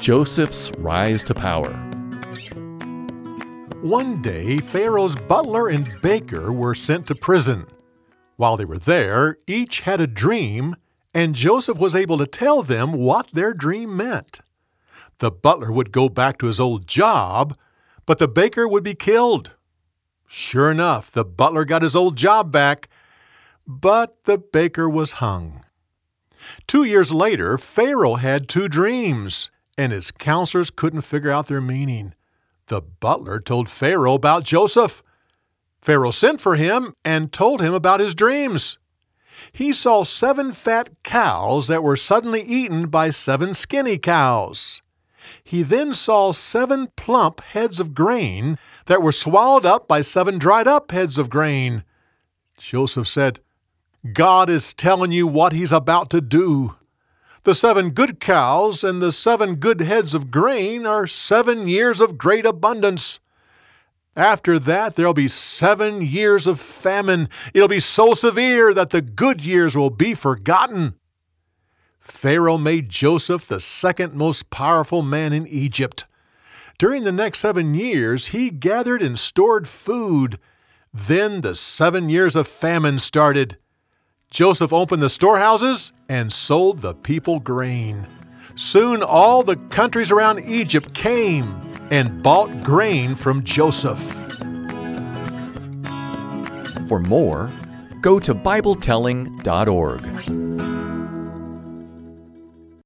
Joseph's rise to power. One day, Pharaoh's butler and baker were sent to prison. While they were there, each had a dream, and Joseph was able to tell them what their dream meant. The butler would go back to his old job, but the baker would be killed. Sure enough, the butler got his old job back, but the baker was hung. Two years later, Pharaoh had two dreams, and his counselors couldn't figure out their meaning. The butler told Pharaoh about Joseph. Pharaoh sent for him and told him about his dreams. He saw seven fat cows that were suddenly eaten by seven skinny cows. He then saw seven plump heads of grain that were swallowed up by seven dried up heads of grain. Joseph said, God is telling you what he's about to do. The seven good cows and the seven good heads of grain are seven years of great abundance. After that, there'll be seven years of famine. It'll be so severe that the good years will be forgotten. Pharaoh made Joseph the second most powerful man in Egypt. During the next seven years, he gathered and stored food. Then the seven years of famine started. Joseph opened the storehouses and sold the people grain. Soon all the countries around Egypt came and bought grain from Joseph. For more, go to BibleTelling.org.